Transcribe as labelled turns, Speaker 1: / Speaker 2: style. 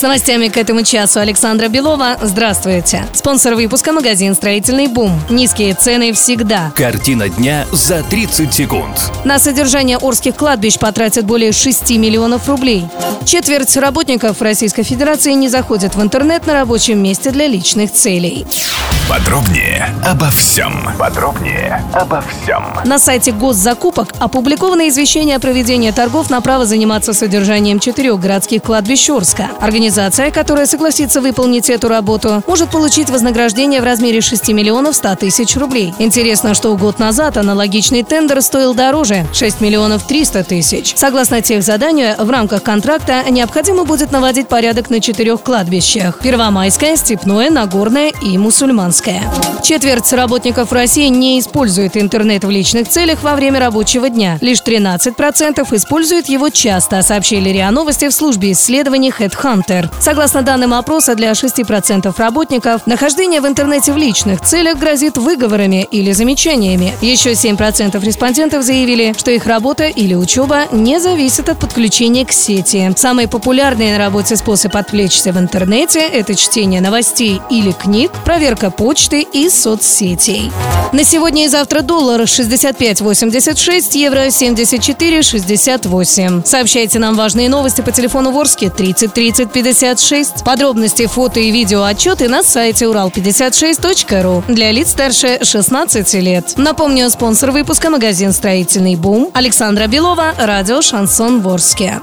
Speaker 1: С новостями к этому часу Александра Белова. Здравствуйте. Спонсор выпуска – магазин «Строительный бум». Низкие цены всегда.
Speaker 2: Картина дня за 30 секунд.
Speaker 1: На содержание Орских кладбищ потратят более 6 миллионов рублей. Четверть работников Российской Федерации не заходят в интернет на рабочем месте для личных целей.
Speaker 3: Подробнее обо всем. Подробнее обо всем.
Speaker 1: На сайте госзакупок опубликовано извещение о проведении торгов на право заниматься содержанием четырех городских кладбищ Орска. Организация, которая согласится выполнить эту работу, может получить вознаграждение в размере 6 миллионов 100 тысяч рублей. Интересно, что год назад аналогичный тендер стоил дороже – 6 миллионов 300 тысяч. Согласно тех заданию, в рамках контракта необходимо будет наводить порядок на четырех кладбищах – Первомайское, Степное, Нагорное и Мусульманское. Четверть работников России не использует интернет в личных целях во время рабочего дня. Лишь 13% используют его часто, сообщили РИА Новости в службе исследований HeadHunter. Согласно данным опроса, для 6% работников нахождение в интернете в личных целях грозит выговорами или замечаниями. Еще 7% респондентов заявили, что их работа или учеба не зависит от подключения к сети. Самый популярный на работе способ отвлечься в интернете – это чтение новостей или книг, проверка почты и соцсетей. На сегодня и завтра доллар 65.86, евро 74.68. Сообщайте нам важные новости по телефону Ворске 30 30 56. Подробности, фото и видео отчеты на сайте урал56.ру для лиц старше 16 лет. Напомню, спонсор выпуска магазин «Строительный бум» Александра Белова, радио «Шансон Ворске».